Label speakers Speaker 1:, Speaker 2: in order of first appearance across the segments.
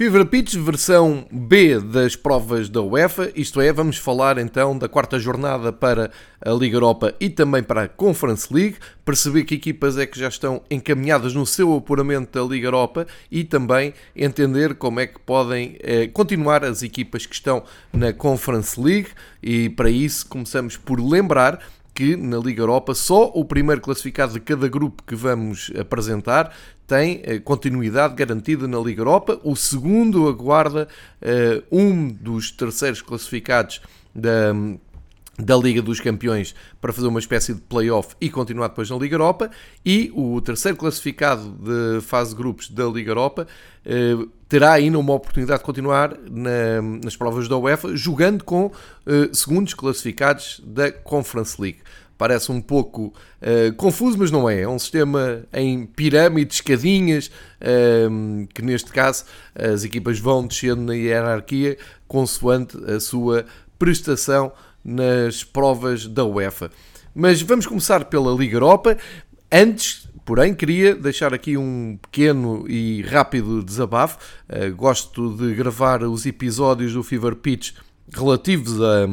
Speaker 1: Fever Pitch, versão B das provas da UEFA, isto é, vamos falar então da quarta jornada para a Liga Europa e também para a Conference League, perceber que equipas é que já estão encaminhadas no seu apuramento da Liga Europa e também entender como é que podem eh, continuar as equipas que estão na Conference League. E para isso começamos por lembrar que na Liga Europa só o primeiro classificado de cada grupo que vamos apresentar tem eh, continuidade garantida na Liga Europa. O segundo aguarda uh, um dos terceiros classificados da, da Liga dos Campeões para fazer uma espécie de play-off e continuar depois na Liga Europa. E o terceiro classificado de fase de grupos da Liga Europa uh, terá ainda uma oportunidade de continuar na, nas provas da UEFA, jogando com uh, segundos classificados da Conference League. Parece um pouco uh, confuso, mas não é. É um sistema em pirâmide, escadinhas, uh, que neste caso as equipas vão descendo na hierarquia consoante a sua prestação nas provas da UEFA. Mas vamos começar pela Liga Europa. Antes, porém, queria deixar aqui um pequeno e rápido desabafo. Uh, gosto de gravar os episódios do Fever Pitch relativos a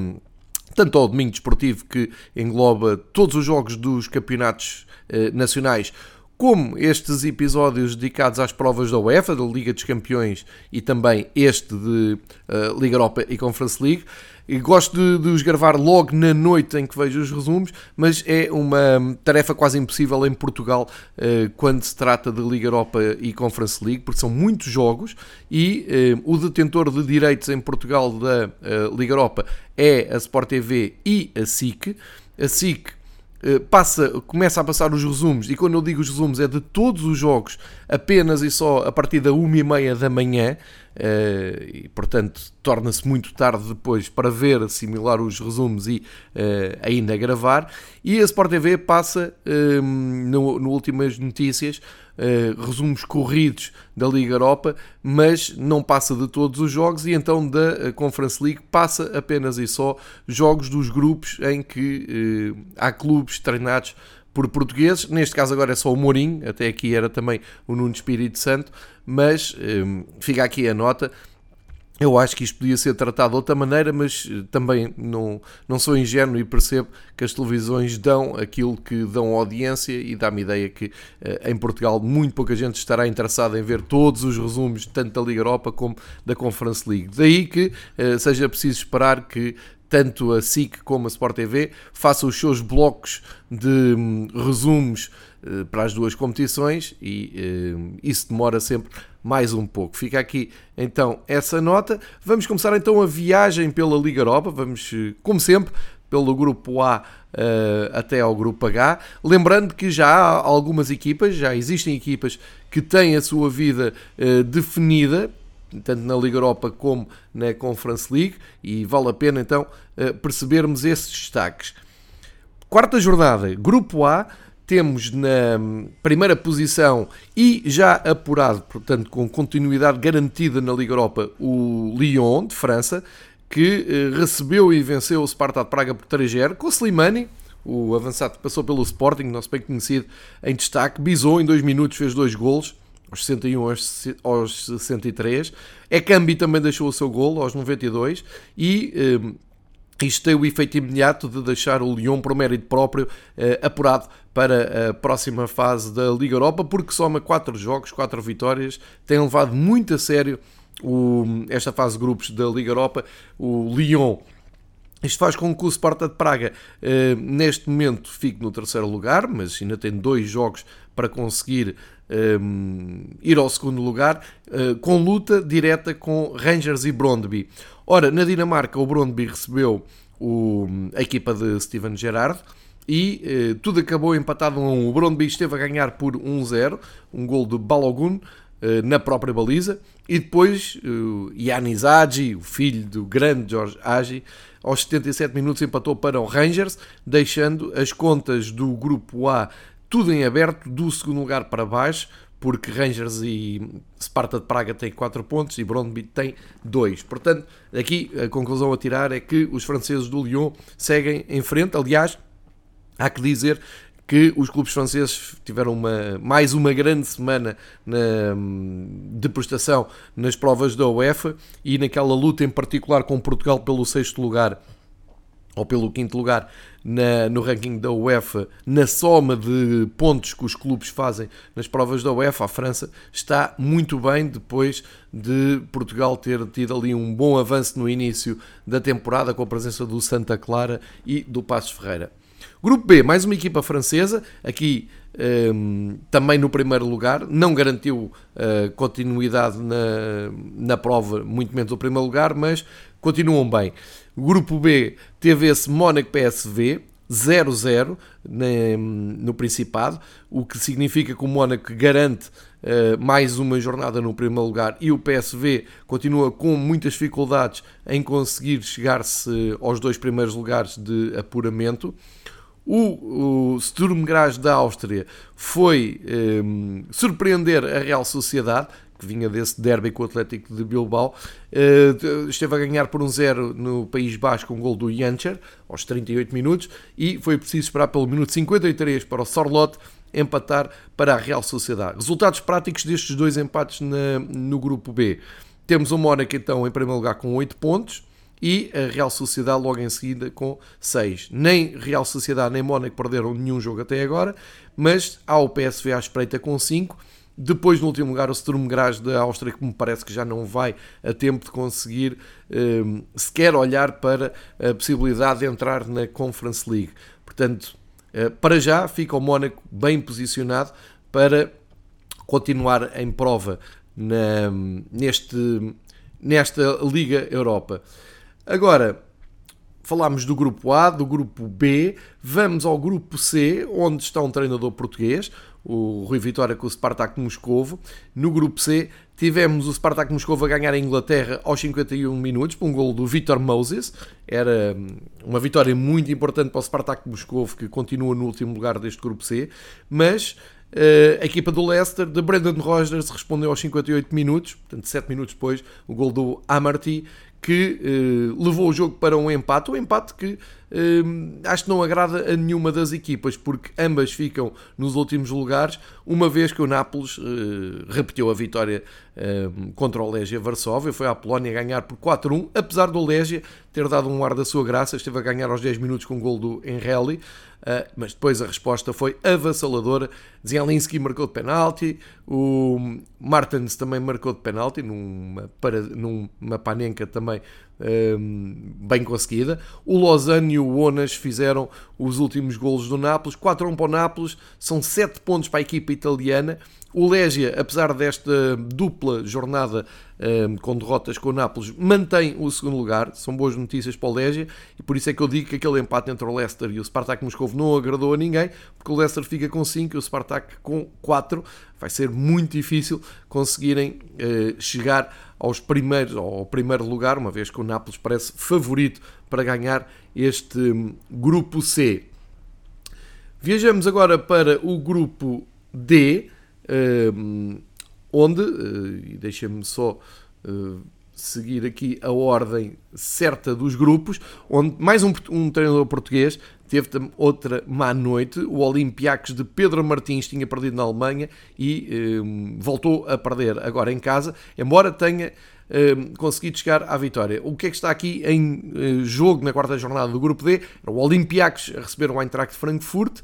Speaker 1: tanto ao domingo desportivo que engloba todos os jogos dos campeonatos eh, nacionais, como estes episódios dedicados às provas da UEFA, da Liga dos Campeões e também este de uh, Liga Europa e Conference League. E gosto de, de, os gravar logo na noite em que vejo os resumos, mas é uma tarefa quase impossível em Portugal uh, quando se trata de Liga Europa e Conference League, porque são muitos jogos e uh, o detentor de direitos em Portugal da Liga Europa é a Sport TV e a SIC. A SIC eh, passa, começa a passar os resumos, e quando eu digo os resumos é de todos os jogos, apenas e só a partir da 1 e meia da manhã, eh, e portanto torna-se muito tarde depois para ver, assimilar os resumos e uh, ainda gravar. E a Sport TV passa uh, no, no Últimas Notícias uh, resumos corridos da Liga Europa, mas não passa de todos os jogos e então da Conference League passa apenas e só jogos dos grupos em que há clubes treinados por portugueses, neste caso agora é só o Mourinho, até aqui era também o Nuno Espírito Santo, mas um, fica aqui a nota. Eu acho que isto podia ser tratado de outra maneira, mas eh, também não, não sou ingênuo e percebo que as televisões dão aquilo que dão audiência e dá-me ideia que eh, em Portugal muito pouca gente estará interessada em ver todos os resumos, tanto da Liga Europa como da Conference League. Daí que eh, seja preciso esperar que tanto a SIC como a Sport TV façam os seus blocos de hum, resumos uh, para as duas competições e uh, isso demora sempre mais um pouco. Fica aqui então essa nota. Vamos começar então a viagem pela Liga Europa. Vamos, uh, como sempre, pelo grupo A até ao grupo H. Lembrando que já há algumas equipas, já existem equipas que têm a sua vida definida tanto na Liga Europa como na Conference League, e vale a pena então eh, percebermos esses destaques. Quarta jornada, Grupo A, temos na hum, primeira posição e já apurado, portanto, com continuidade garantida na Liga Europa, o Lyon, de França, que eh, recebeu e venceu o Sparta de Praga por 3-0, com Slimani, o avançado que passou pelo Sporting, nosso bem conhecido, em destaque, bisou em dois minutos, fez dois golos, aos 61 aos 63. Ecambi também deixou o seu gol aos 92 e um, isto tem o efeito imediato de deixar o Lyon por mérito próprio uh, apurado para a próxima fase da Liga Europa, porque soma 4 jogos, 4 vitórias, tem levado muito a sério o, esta fase de grupos da Liga Europa. O Lyon isto faz com que o Sparta de Praga, eh, neste momento, fique no terceiro lugar, mas ainda tem dois jogos para conseguir eh, ir ao segundo lugar, eh, com luta direta com Rangers e Brondby. Ora, na Dinamarca, o Brondby recebeu o, a equipa de Steven Gerrard e tudo acabou empatado a 1. O Brondby esteve a ganhar por 1-0, um gol de Balogun na própria baliza, e depois o Yanis Agi, o filho do grande Jorge Agi, aos 77 minutos empatou para o Rangers, deixando as contas do grupo A tudo em aberto, do segundo lugar para baixo, porque Rangers e Sparta de Praga têm 4 pontos e Brondby tem 2. Portanto, aqui a conclusão a tirar é que os franceses do Lyon seguem em frente. Aliás, há que dizer que os clubes franceses tiveram uma, mais uma grande semana na, de prestação nas provas da UEFA e naquela luta em particular com Portugal pelo sexto lugar ou pelo quinto lugar na, no ranking da UEFA, na soma de pontos que os clubes fazem nas provas da UEFA, a França está muito bem depois de Portugal ter tido ali um bom avanço no início da temporada com a presença do Santa Clara e do Passos Ferreira. Grupo B, mais uma equipa francesa, aqui um, também no primeiro lugar, não garantiu uh, continuidade na, na prova, muito menos o primeiro lugar, mas continuam bem. Grupo B teve esse Mónaco PSV, 0-0 no Principado, o que significa que o Mónaco garante uh, mais uma jornada no primeiro lugar e o PSV continua com muitas dificuldades em conseguir chegar-se aos dois primeiros lugares de apuramento. O, o Sturm Graz da Áustria foi um, eh, surpreender a Real Sociedade, que vinha desse derby com o Atlético de Bilbao, uh, esteve a ganhar por um zero no País Basco um gol do Jancher, aos 38 minutos, e foi preciso esperar pelo minuto 53 para o Sorlote empatar para a Real Sociedade. Resultados práticos destes dois empates na, no grupo B. Temos o Mónaco então em primeiro lugar com 8 pontos, e a Real Sociedade logo em seguida com 6. Nem Real Sociedade nem Mónaco perderam nenhum jogo até agora, mas há o PSV à espreita com 5 depois, no último lugar, o Sturm Graz da Áustria, que me parece que já não vai a tempo de conseguir um, ehm, sequer olhar para a possibilidade de entrar na Conference League. Portanto, uh, para já fica o Mónaco bem posicionado para continuar em prova na, neste, nesta Liga Europa. Agora, falámos do grupo A, do grupo B, vamos ao grupo C, onde está um treinador português, o Rui Vitória com o Spartak Moscovo. No grupo C tivemos o Spartak Moscovo a ganhar a Inglaterra aos 51 minutos por um gol do Victor Moses. Era hum, uma vitória muito importante para o Spartak Moscovo que continua no último lugar deste grupo C, mas Uh, a equipa do Leicester, de Brendan Rodgers, respondeu aos 58 minutos, portanto 7 minutos depois, o gol do Amarty, que uh, levou o jogo para um empate. Um empate que uh, acho que não agrada a nenhuma das equipas, porque ambas ficam nos últimos lugares, uma vez que o Nápoles uh, repetiu a vitória contra o Legia Varsóvia, foi à Polónia ganhar por 4-1, apesar do Legia ter dado um ar da sua graça, esteve a ganhar aos 10 minutos com o gol do Enreli, mas depois a resposta foi avassaladora. Zielinski marcou de penalti, o Martens também marcou de penalti, numa, numa panenca também bem conseguida. O Lausanne e o Onas fizeram os últimos golos do Nápoles, 4 a 1 para o Nápoles, são 7 pontos para a equipa italiana. O Legia, apesar desta dupla jornada com derrotas com o Nápoles, mantém o segundo lugar. São boas notícias para o Legia e por isso é que eu digo que aquele empate entre o Leicester e o Spartak Moscovo não agradou a ninguém, porque o Leicester fica com 5 e o Spartak com 4. Vai ser muito difícil conseguirem uh, chegar aos primeiros, ao primeiro lugar, uma vez que o Nápoles parece favorito para ganhar este hum, grupo C. Viajamos agora para o grupo D, hum, onde, eh, e deixem-me só eh, seguir aqui a ordem certa dos grupos, onde mais um, um treinador português teve outra má noite. O Olympiacos de Pedro Martins tinha perdido na Alemanha e um, voltou a perder agora em casa, embora tenha um, conseguido chegar à vitória. O que é que está aqui em uh, jogo na quarta jornada do grupo D? O Olympiacos a receber o Eintracht Frankfurt.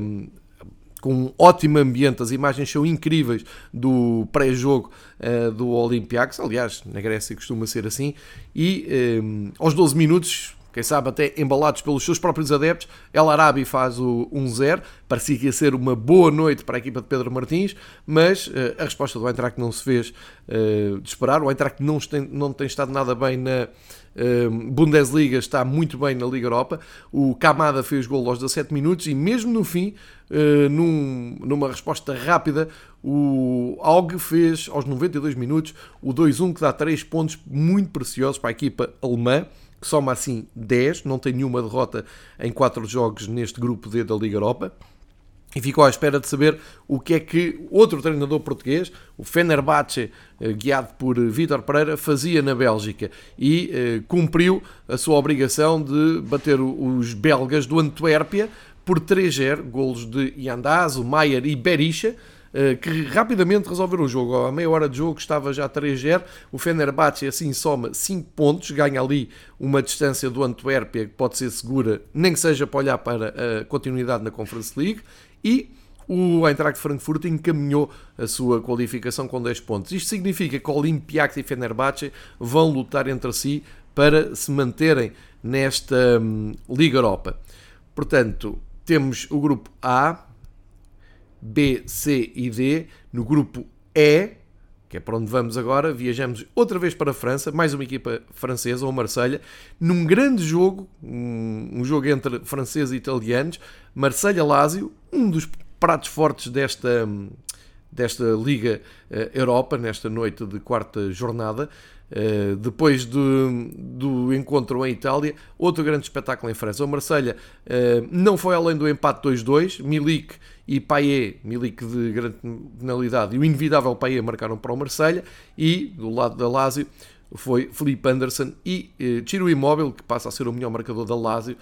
Speaker 1: Um, com um ótimo ambiente, as imagens são incríveis do pré-jogo uh, do Olympiacos, aliás, na Grécia costuma ser assim, e aos 12 minutos quem sabe até embalados pelos seus próprios adeptos. El Arabi faz o 1-0, parecia que ia ser uma boa noite para a equipa de Pedro Martins, mas uh, a resposta do Eintracht não se fez uh, de esperar. O Eintracht não tem, não tem estado nada bem na uh, Bundesliga, está muito bem na Liga Europa. O Kamada fez gol aos 17 minutos e mesmo no fim, num, numa resposta rápida, o Aug fez aos 92 minutos o 2-1 que dá 3 pontos muito preciosos para a equipa alemã que soma assim 10, não tem nenhuma derrota em 4 jogos neste grupo D da Liga Europa. E ficou à espera de saber o que é que outro treinador português, o Fenerbahçe, eh, guiado por Vítor Pereira, fazia na Bélgica. E eh, cumpriu a sua obrigação de bater os belgas do Antuérpia por 3-0, golos de Yandazo, Maier e Berisha, eh, que rapidamente resolveram o jogo. A meia hora de jogo estava já 3-0. O Fenerbahçe assim soma 5 pontos, ganha ali uma distância do Antuérpia que pode ser segura, nem que seja para olhar para a continuidade na Conference League. E o Eintracht Frankfurt encaminhou a sua qualificação com 10 pontos. Isto significa que Olympiacos e Fenerbahçe vão lutar entre si para se manterem nesta hum, Liga Europa. Portanto, temos o grupo A, B, C e D. No grupo E, que é para onde vamos agora, viajamos outra vez para a França, mais uma equipa francesa, ou Marselha, num grande jogo, um, jogo entre franceses e italianos, Marselha-Lásio, um dos pratos fortes desta, desta Liga eh, Europa, nesta noite de quarta jornada. Uh, depois do, do encontro em Itália, outro grande espetáculo em França. O Marselha uh, não foi além do empate 2-2. Milik e Payet, Milik de grande penalidade, e o inevitável Payet marcaram para o Marselha. E do lado da Lazio foi Felipe Anderson e Ciro Immobile, que passa a ser o melhor marcador da Lazio,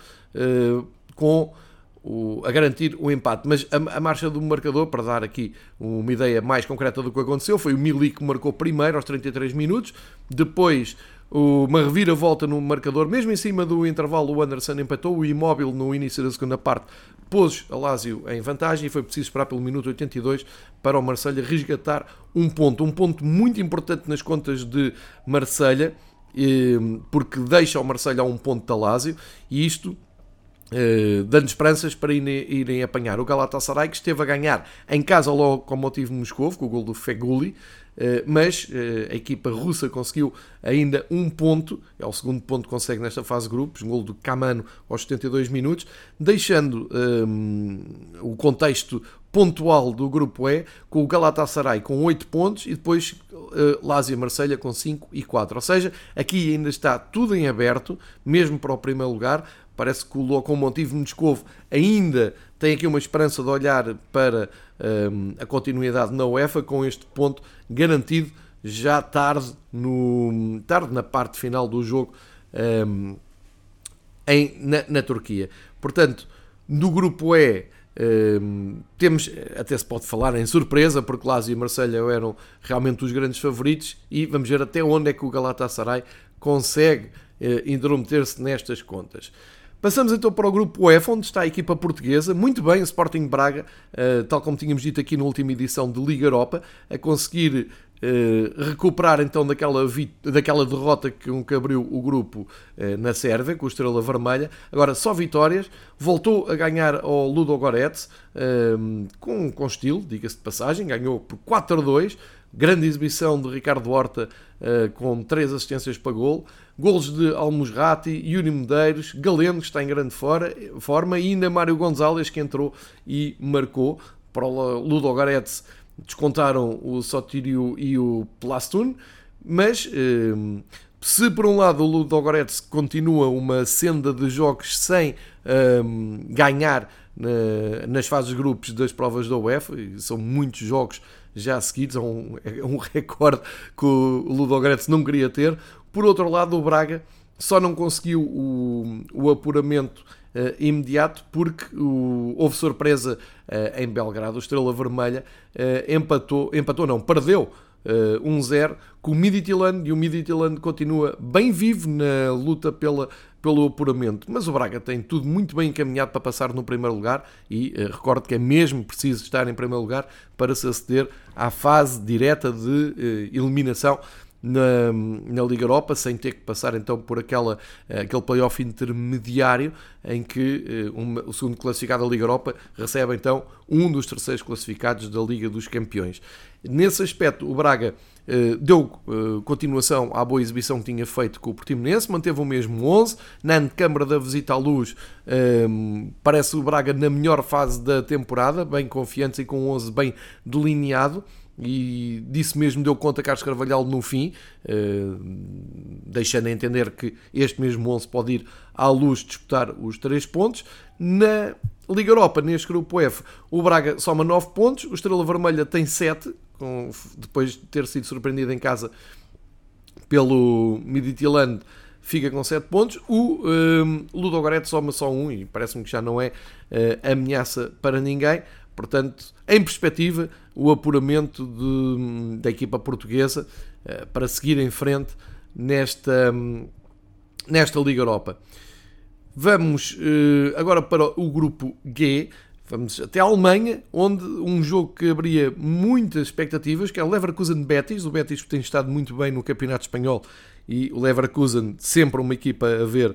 Speaker 1: com o, a garantir o empate. Mas a, a, marcha do marcador, para dar aqui uma ideia mais concreta do que aconteceu, foi o Milik que marcou primeiro aos 33 minutos, depois uma reviravolta no marcador, mesmo em cima do intervalo, o Anderson empatou, o imóvel no início da segunda parte pôs a Lazio em vantagem e foi preciso esperar pelo minuto 82 para o Marselha resgatar um ponto. Um ponto muito importante nas contas de Marselha, eh, porque deixa o Marselha a um ponto da Lazio e isto Uh, dando esperanças para irem, irem, apanhar o Galatasaray, que esteve a ganhar em casa logo com o motivo Moscou, com o gol do Feguli, uh, mas uh, a equipa russa conseguiu ainda um ponto, é o segundo ponto que consegue nesta fase de grupos, um gol do Camano aos 72 minutos, deixando um, o contexto pontual do grupo E, com o Galatasaray com 8 pontos e depois uh, Lazio Marselha com 5 e 4. Ou seja, aqui ainda está tudo em aberto, mesmo para o primeiro lugar, Parece que o Lokomotiv Moscovo ainda tem aqui uma esperança de olhar para um, a continuidade na UEFA com este ponto garantido já tarde, no, tarde na parte final do jogo um, em, na, na, Turquia. Portanto, no grupo E um, temos, até se pode falar em surpresa, porque Lazio e Marselha eram realmente os grandes favoritos e vamos ver até onde é que o Galatasaray consegue uh, intrometer-se nestas contas. Passamos então para o grupo F, onde está a equipa portuguesa, muito bem, o Sporting Braga, uh, tal como tínhamos dito aqui na última edição de Liga Europa, a conseguir uh, recuperar então daquela, daquela derrota que, abriu o grupo uh, na Sérvia, com a Estrela Vermelha. Agora só vitórias, voltou a ganhar ao Ludo Goretz, com, com estilo, diga-se de passagem, ganhou por 4 a 2, grande exibição de Ricardo Horta com 3 assistências para gol. Golos de Almusrati, Yuri Medeiros, Galeno, que está em grande forma, e ainda Mário Gonzalez, que entrou e marcou. Para o Ludo Goretz descontaram o Sotírio e o Plastun, mas eh, se por um lado o Ludo Goretz continua uma senda de jogos sem eh, ganhar nas fases grupos das provas da UEFA, são muitos jogos já seguidos, é um, é um recorde que o Ludo Goretz não queria ter. Por outro lado, o Braga só não conseguiu o, o apuramento uh, imediato porque o, houve surpresa uh, em Belgrado. O Estrela Vermelha uh, empatou, empatou não, perdeu 1-0 com o Midtjylland e o Midtjylland continua bem vivo na luta pela, pelo apuramento. Mas o Braga tem tudo muito bem encaminhado para passar no primeiro lugar e recordo que é mesmo preciso estar em primeiro lugar para se aceder à fase direta de eliminação na, na Liga Europa, sem ter que passar então por aquela, eh, aquele playoff intermediário em que uh, uma, o segundo classificado da Liga Europa recebe então um dos terceiros classificados da Liga dos Campeões. Nesse aspecto, o Braga uh, deu continuação à boa exibição que tinha feito com o Portimonense, manteve o mesmo 11, na antecâmara da visita à luz, parece o Braga na melhor fase da temporada, bem confiante e com um 11 bem delineado e disso mesmo deu conta Carlos Carvalhal no fim, uh, deixando a entender que este mesmo 11 pode ir à luz disputar os 3 pontos. Na Liga Europa, neste grupo F, o Braga soma 9 pontos, o Estrela Vermelha tem 7, com, depois de ter sido surpreendido em casa pelo Midtjylland fica com 7 pontos. O um, Ludogorets soma só um e parece-me que já não é uh, ameaça para ninguém. Portanto, em perspectiva, o apuramento de, da equipa portuguesa uh, para seguir em frente nesta, nesta Liga Europa. Vamos uh, agora para o grupo G. Vamos até a Alemanha, onde um jogo que abria muitas expectativas, que é o Leverkusen-Betis. O Betis tem estado muito bem no Campeonato Espanhol e o Leverkusen sempre uma equipa a ver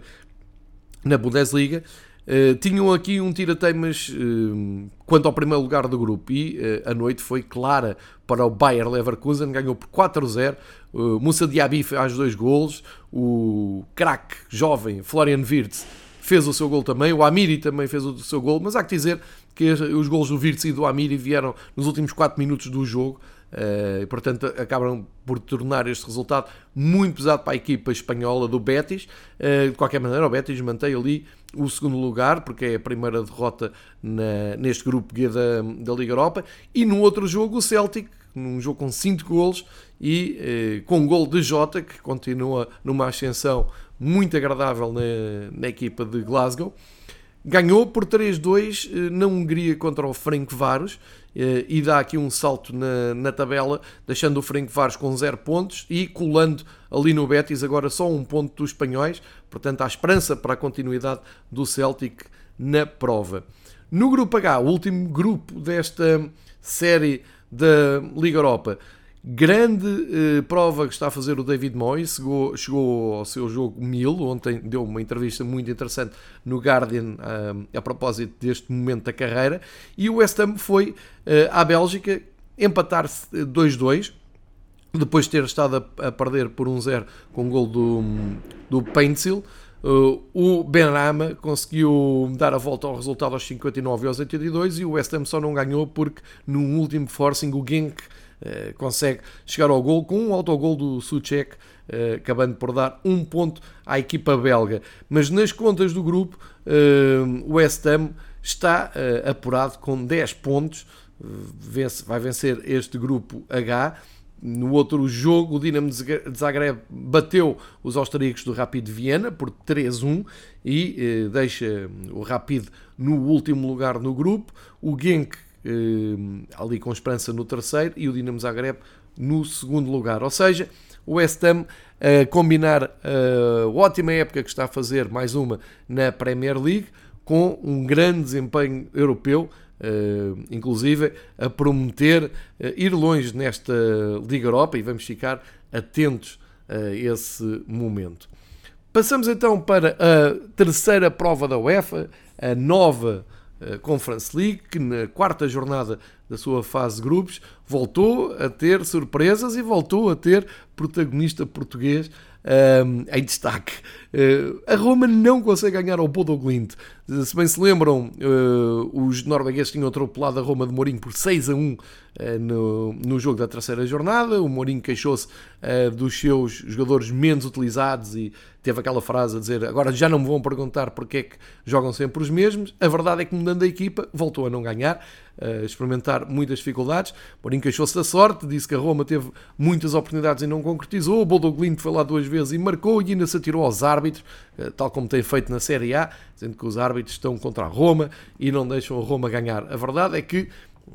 Speaker 1: na Bundesliga. Uh, tinham aqui um tirateimas uh, quanto ao primeiro lugar do grupo e uh, a noite foi clara para o Bayer Leverkusen, ganhou por 4-0. Uh, Moussa Diaby faz dois golos, o craque jovem Florian Wirtz fez o seu gol também, o Amiri também fez o seu gol, mas há que dizer que os gols do Wirtz e do Amiri vieram nos últimos 4 minutos do jogo. Uh, e portanto acabam por tornar este resultado muito pesado para a equipa espanhola do Betis. Uh, de qualquer maneira, o Betis mantém ali o segundo lugar, porque é a primeira derrota na, neste grupo G da, da Liga Europa. E no outro jogo, o Celtic, num jogo com 5 golos e uh, com um gol de Jota, que continua numa ascensão muito agradável na, na equipa de Glasgow. Ganhou por 3-2 eh, na Hungria contra o Frank Varos e dá aqui um salto na, na tabela, deixando o Frank Varos com 0 pontos e colando ali no Betis agora só um ponto dos espanhóis. Portanto, há esperança para a continuidade do Celtic na prova. No grupo H, o último grupo desta série da Liga Europa, Grande eh, prova que está a fazer o David Moyes, chegou, chegou ao seu jogo 1000, ontem deu uma entrevista muito interessante no Guardian eh, a propósito deste momento da carreira, e o West Ham foi eh, à Bélgica empatar-se 2-2, depois de ter estado a, a perder por 1-0 com o gol do, do Paintsil. Uh, o Benrama conseguiu dar a volta ao resultado aos 59 e aos 82 e o West Ham só não ganhou porque no último forcing o Genk eh, consegue chegar ao gol com um autogol do Suchek, uh, acabando por dar um ponto à equipa belga. Mas nas contas do grupo, uh, o West Ham está apurado com 10 pontos, vence, vai vencer este grupo H. No outro jogo, o Dinamo de Zagreb bateu os austríacos do Rapid Viena por 3-1 e deixa o Rapid no último lugar no grupo. O Genk eh, ali com esperança no terceiro e o Dinamo Zagreb no segundo lugar. Ou seja, o West Ham a combinar a ótima época que está a fazer, mais uma, na Premier League, com um grande desempenho europeu, uh, inclusive a prometer uh, ir longe nesta Liga Europa e vamos ficar atentos a esse momento. Passamos então para a terceira prova da UEFA, a nova eh, Conference League, que na quarta jornada da sua fase de grupos voltou a ter surpresas e voltou a ter protagonista português um, em destaque. Uh, a Roma não consegue ganhar ao Bodo Glint. Se bem se lembram, uh, os noruegueses tinham atropelado a Roma de Mourinho por 6 a 1 uh, no, no jogo da terceira jornada. O Mourinho queixou-se dos seus jogadores menos utilizados e teve aquela frase a dizer agora já não me vão perguntar porque é que jogam sempre os mesmos. A verdade é que mudando a equipa voltou a não ganhar, a experimentar muitas dificuldades. Mourinho queixou-se da sorte, disse que a Roma teve muitas oportunidades e não concretizou. O Bodo Glint foi lá duas vezes e marcou e ainda se atirou aos árbitros, eh, tal como tem feito na Série A, dizendo que os árbitros estão contra a Roma e não deixam a Roma ganhar. A verdade é que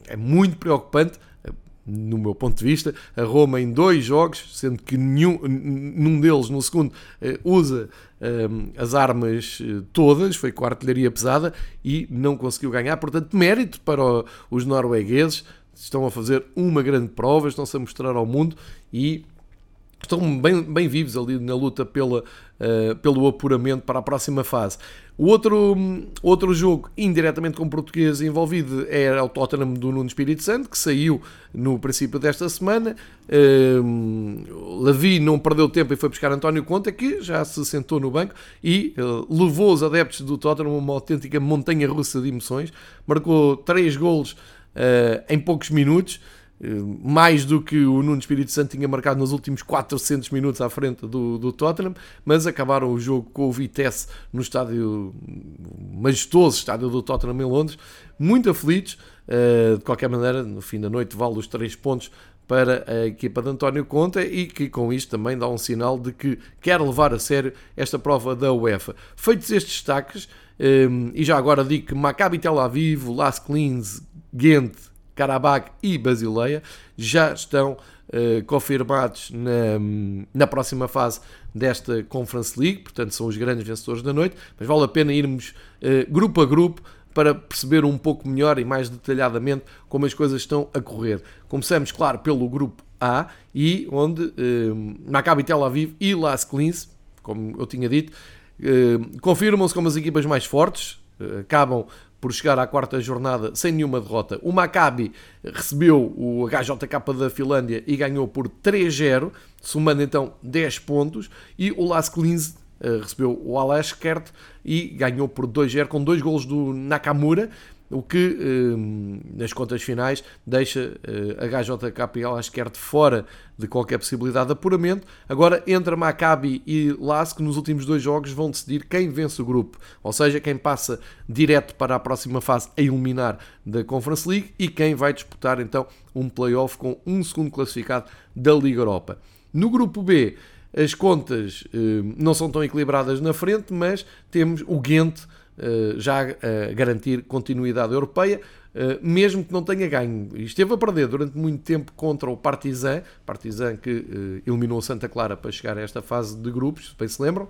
Speaker 1: é muito preocupante eh, no meu ponto de vista, a Roma em dois jogos, sendo que nenhum, num deles, no segundo, eh, usa um, as armas todas, foi com a artilharia pesada e não conseguiu ganhar. Portanto, mérito para os noruegueses, estão a fazer uma grande prova, estão-se a mostrar ao mundo e estão bem, bem vivos ali na luta pela, uh, pelo apuramento para a próxima fase. O outro, outro jogo indiretamente com português envolvido era o Tottenham do Nuno Espírito Santo, que saiu no princípio desta semana. Uh, Levi não perdeu tempo e foi buscar António Conta, que já se sentou no banco e uh, levou os adeptos do Tottenham a uma autêntica montanha russa de emoções. Marcou três golos em poucos minutos mais do que o Nuno Espírito Santo tinha marcado nos últimos 400 minutos à frente do, do Tottenham, mas acabaram o jogo com o Vitesse no estádio majestoso, estádio do Tottenham em Londres, muito aflitos. Uh, de qualquer maneira, no fim da noite, vale os três pontos para a equipa de António Conte e que com isto também dá um sinal de que quer levar a sério esta prova da UEFA. Feitos estes destaques, um, e já agora digo que Maccabi Tel Aviv, Las Clins, Ghent, Karabakh e Basileia já estão uh, confirmados na, na próxima fase desta Conference League, portanto são os grandes vencedores da noite, mas vale a pena irmos uh, grupo a grupo para perceber um pouco melhor e mais detalhadamente como as coisas estão a correr. Começamos, claro, pelo grupo A, e onde uh, Maccabi Tel Aviv e Las Clins, como eu tinha dito, uh, confirmam-se como as equipas mais fortes, acabam por chegar à quarta jornada sem nenhuma derrota. O Maccabi recebeu o HJK da Finlândia e ganhou por 3-0, somando então 10 pontos, e o Las Clins eh, recebeu o Alashkert e ganhou por 2-0 com dois golos do Nakamura, o que eh, nas contas finais deixa eh, a HJK e Alashkert fora de qualquer possibilidade de apuramento. Agora entra Maccabi e Lask nos últimos dois jogos vão decidir quem vence o grupo, ou seja, quem passa direto para a próxima fase a eliminar da Conference League e quem vai disputar então um playoff com um segundo classificado da Liga Europa. No grupo B, as contas eh, não são tão equilibradas na frente, mas temos o Ghent já a garantir continuidade europeia, eh, mesmo que não tenha ganho. Esteve a perder durante muito tempo contra o Partizan, Partizan que eliminou Santa Clara para chegar a esta fase de grupos, se bem se lembram.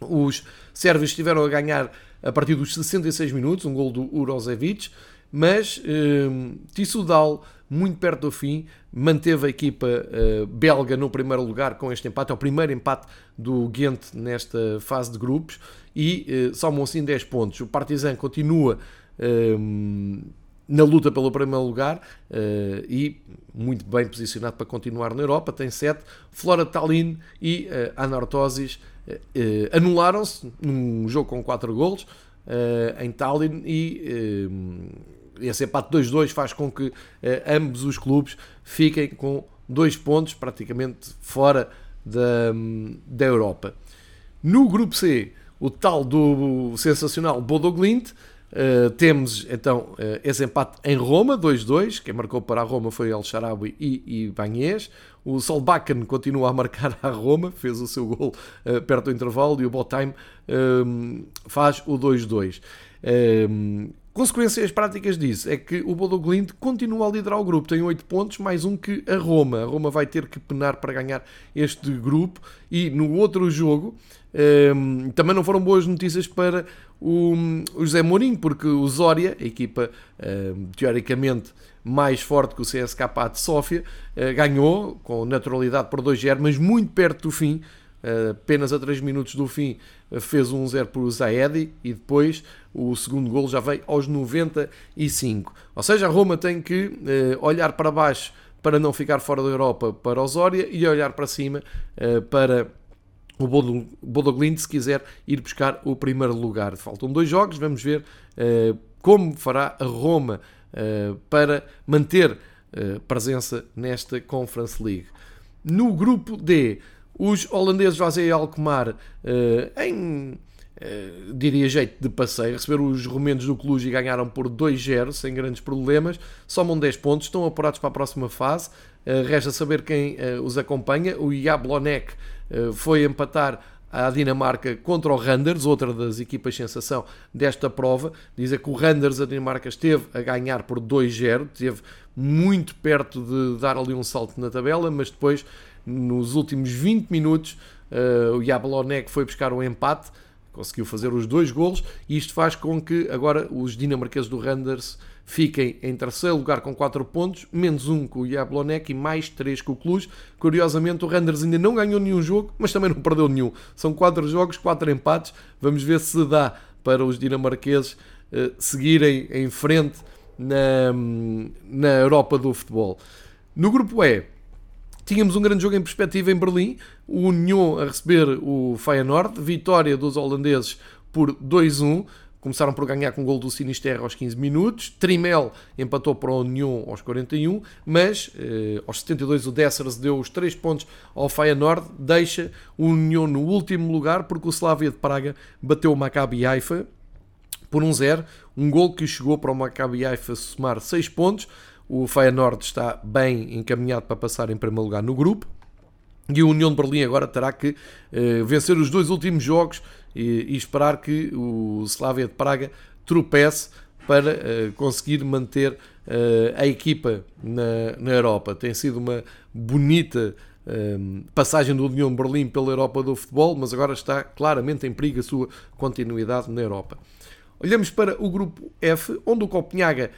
Speaker 1: Os sérvios estiveram a ganhar a partir dos 66 minutos, um gol do Urozevic, mas eh, Tissudal muito perto do fim, manteve a equipa uh, belga no primeiro lugar com este empate, é o primeiro empate do Ghent nesta fase de grupos e uh, assim 10 pontos. O Partizan continua uh, na luta pelo primeiro lugar uh, e muito bem posicionado para continuar na Europa, tem 7. Flora Tallinn e uh, Anortosis anularam-se num jogo com 4 golos em Tallinn e esse empate 2-2 faz com que eh, ambos os clubes fiquem com dois pontos praticamente fora da, da Europa. No grupo C, o tal do sensacional Bodo Glint, uh, temos então uh, esse empate em Roma, 2-2, quem marcou para a Roma foi El Sharawi e, Banhés. O Solbakken continua a marcar a Roma, fez o seu gol uh, perto do intervalo e o Botheim faz o 2-2. Consequências práticas disso é que o Bodo Glimt continua a liderar o grupo, tem 8 pontos, mais um que a Roma. A Roma vai ter que penar para ganhar este grupo e no outro jogo um, também não foram boas notícias para o, o José Mourinho, porque o Zória, a equipa um, teoricamente mais forte que o CSKA de Sófia, uh, ganhou com naturalidade por 2-0, mas muito perto do fim apenas a 3 minutos do fim fez um 1-0 por Zaedi e depois o segundo gol já veio aos 95. Ou seja, a Roma tem que eh, olhar para baixo para não ficar fora da Europa para o Zória e olhar para cima eh, para o Bodo Glimt se quiser ir buscar o primeiro lugar. Faltam dois jogos, vamos ver eh, como fará a Roma para manter presença nesta Conference League. No grupo D, os holandeses José Alkmaar, uh, em uh, diria jeito de passeio, receberam os romenos do Cluj e ganharam por 2-0, sem grandes problemas, somam 10 pontos, estão apurados para a próxima fase. Uh, resta saber quem os acompanha. O Jablonek foi empatar à Dinamarca contra o Randers, outra das equipas sensação desta prova. Dizer que o Randers, a Dinamarca, esteve a ganhar por 2-0, esteve muito perto de dar ali um salto na tabela, mas depois nos últimos 20 minutos, uh, o Jablonek foi buscar um empate, conseguiu fazer os dois golos, e isto faz com que agora os dinamarqueses do Randers fiquem em terceiro lugar com 4 pontos, menos um com o Jablonek e mais 3 com o Cluj. Curiosamente, o Randers ainda não ganhou nenhum jogo, mas também não perdeu nenhum. São 4 jogos, 4 empates. Vamos ver se dá para os dinamarqueses uh, seguirem em frente na, na Europa do futebol. No grupo E, Tínhamos um grande jogo em perspectiva em Berlim, o Union a receber o Feyenoord, vitória dos holandeses por 2-1. Começaram por ganhar com o gol do Sinisterra aos 15 minutos. Trimel empatou para o Union aos 41, mas eh, aos 72 o Dessers deu os 3 pontos ao Feyenoord, deixa o Union no último lugar porque o Slavia de Praga bateu o Maccabi Haifa por 1-0, um, um gol que chegou para o Maccabi Haifa somar 6 pontos. O Feyenoord está bem encaminhado para passar em primeiro lugar no grupo. E o União de Berlim agora terá que uh, vencer os dois últimos jogos e, e, esperar que o Slavia de Praga tropece para uh, conseguir manter uh, a equipa na, na Europa. Tem sido uma bonita passagem do União de Berlim pela Europa do futebol, mas agora está claramente em perigo a sua continuidade na Europa. Olhamos para o grupo F, onde o Copenhaga,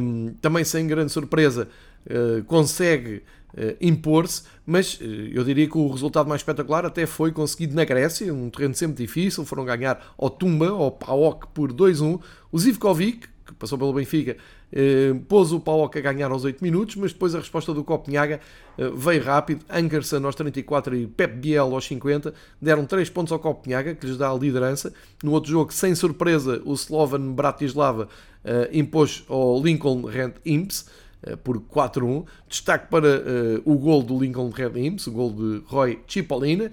Speaker 1: um, também sem grande surpresa, uh, consegue uh, impor-se, mas uh, eu diria que o resultado mais espetacular até foi conseguido na Grécia, um terreno sempre difícil, foram ganhar ao Tumba, ao PAOK por 2-1. O Zivkovic, que passou pelo Benfica, pôs o PAOK a ganhar aos 8 minutos, mas depois a resposta do Copenhaga veio rápido. Ankerson aos 34 e Pep Biel aos 50 deram 3 pontos ao Copenhaga, que lhes dá a liderança. No outro jogo, sem surpresa, o Slovan Bratislava impôs ao Lincoln Rent Imps eh, por 4-1. Destaque para o gol do Lincoln Red Imps, o gol de Roy Cipollina,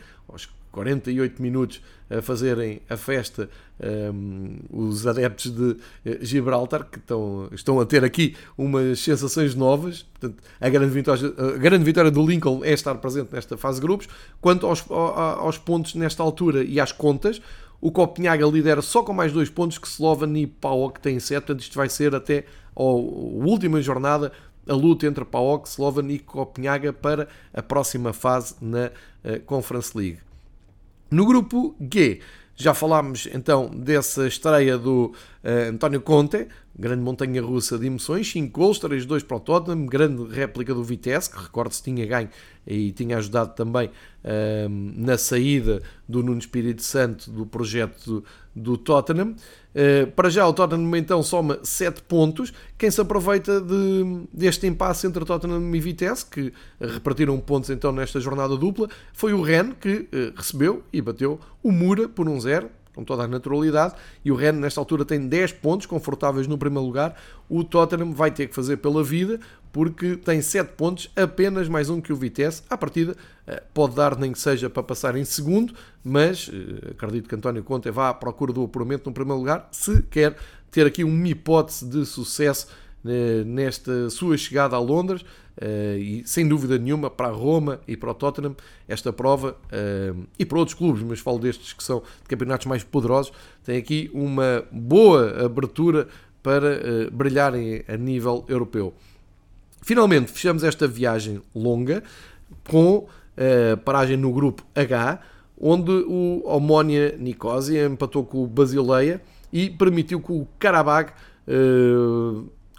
Speaker 1: 48 minutos a fazerem a festa um, ehm, os adeptos de uh, Gibraltar, que estão, estão a ter aqui umas sensações novas. Portanto, a grande, vitória, a grande vitória do Lincoln é estar presente nesta fase de grupos. Quanto aos, aos pontos nesta altura e às contas, o Copenhaga lidera só com mais dois pontos que Slovan e PAOK têm sete, portanto isto vai ser até a última jornada a luta entre PAOK, Slovan e Copenhaga para a próxima fase na uh, Conference League. No grupo G, já falámos então dessa estreia do uh, António Conte, grande montanha russa de emoções, 5 gols, 3-2 para o Tottenham, grande réplica do Vitesse, que recordo-se tinha ganho e tinha ajudado também uh, na saída do Nuno Espírito Santo do projeto do, do Tottenham. Uh, para já o Tottenham então soma 7 pontos. Quem se aproveita de, deste impasse entre Tottenham e Vitesse, que repartiram pontos então nesta jornada dupla, foi o Ren que uh, recebeu e bateu o Mura por um 0 com toda a naturalidade, e o Rennes nesta altura tem 10 pontos confortáveis no primeiro lugar. O Tottenham vai ter que fazer pela vida, porque tem 7 pontos, apenas mais um que o Vitesse. À partida, eh, pode dar nem que seja para passar em segundo, mas eh, acredito que António Conte vá à procura do apuramento no primeiro lugar, se quer ter aqui uma hipótese de sucesso eh, nesta sua chegada a Londres. Uh, e sem dúvida nenhuma para a Roma e para o Tottenham esta prova uh, e para outros clubes, mas falo destes que são de campeonatos mais poderosos, tem aqui uma boa abertura para uh, brilharem a nível europeu. Finalmente fechamos esta viagem longa com a paragem no grupo H, onde o Omónia Nicosia empatou com o Basileia e permitiu que o Karabag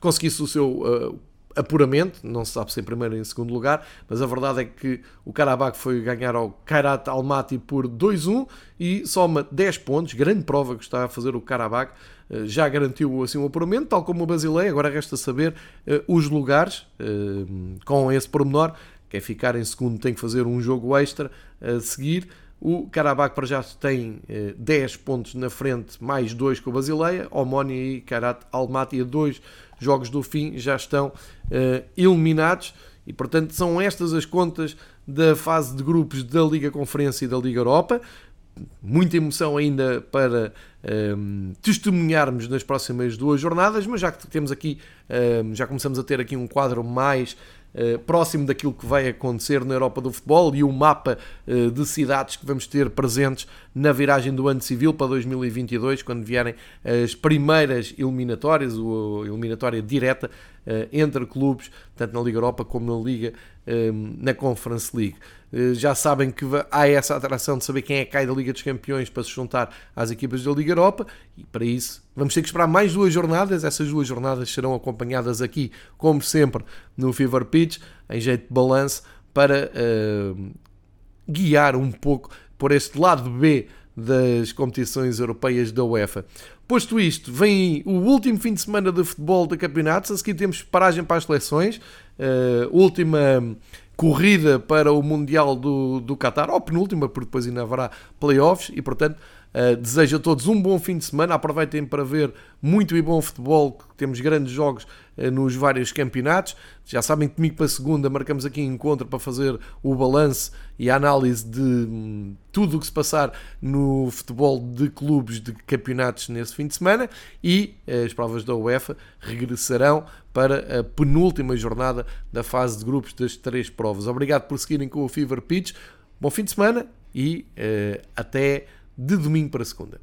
Speaker 1: conseguisse o seu apuramento, não se sabe se em primeiro ou em segundo lugar, mas a verdade é que o Karabakh foi ganhar ao Kairat Almaty por 2-1 e soma 10 pontos, grande prova que está a fazer o Karabakh, eh, já garantiu assim o apuramento, tal como o Basileia, agora resta saber uh, os lugares, uh, com esse pormenor, quer ficar em segundo tem que fazer um jogo extra a seguir, o Karabakh para já tem eh, 10 pontos na frente, mais 2 com o Basileia. Omónia e Karat Almaty, a 2 jogos do fim, já estão uh, eliminados. E portanto são estas as contas da fase de grupos da Liga Conferência e da Liga Europa. Muita emoção ainda para um, eh, testemunharmos nas próximas duas jornadas, mas já que temos aqui, um, eh, já começamos a ter aqui um quadro mais próximo daquilo que vai acontecer na Europa do futebol e o mapa uh, de cidades que vamos ter presentes na viragem do ano civil para 2022, quando vierem as primeiras eliminatórias, a eliminatória direta entre clubes, tanto na Liga Europa como na Liga um, na Conference League. Já sabem que há essa atração de saber quem é que cai da Liga dos Campeões para se juntar às equipas da Liga Europa e para isso vamos ter que esperar mais duas jornadas. Essas duas jornadas serão acompanhadas aqui, como sempre, no Fever Pitch, em jeito de balanço, para uh, guiar um pouco por este lado B das competições europeias da UEFA. Posto isto, vem o último fim de semana de futebol de campeonatos. A seguir temos paragem para as seleções. Uh, última corrida para o Mundial do, do Qatar, ou penúltima, porque depois ainda haverá playoffs e, portanto, Uh, desejo a todos um bom fim de semana. Aproveitem para ver muito e bom futebol, temos grandes jogos uh, nos vários campeonatos. Já sabem que comigo para segunda marcamos aqui encontro para fazer o balanço e a análise de hum, tudo o que se passar no futebol de clubes de campeonatos nesse fim de semana e uh, as provas da UEFA regressarão para a penúltima jornada da fase de grupos das três provas. Obrigado por seguirem com o Fever Pitch. Bom fim de semana e até de domingo para segunda.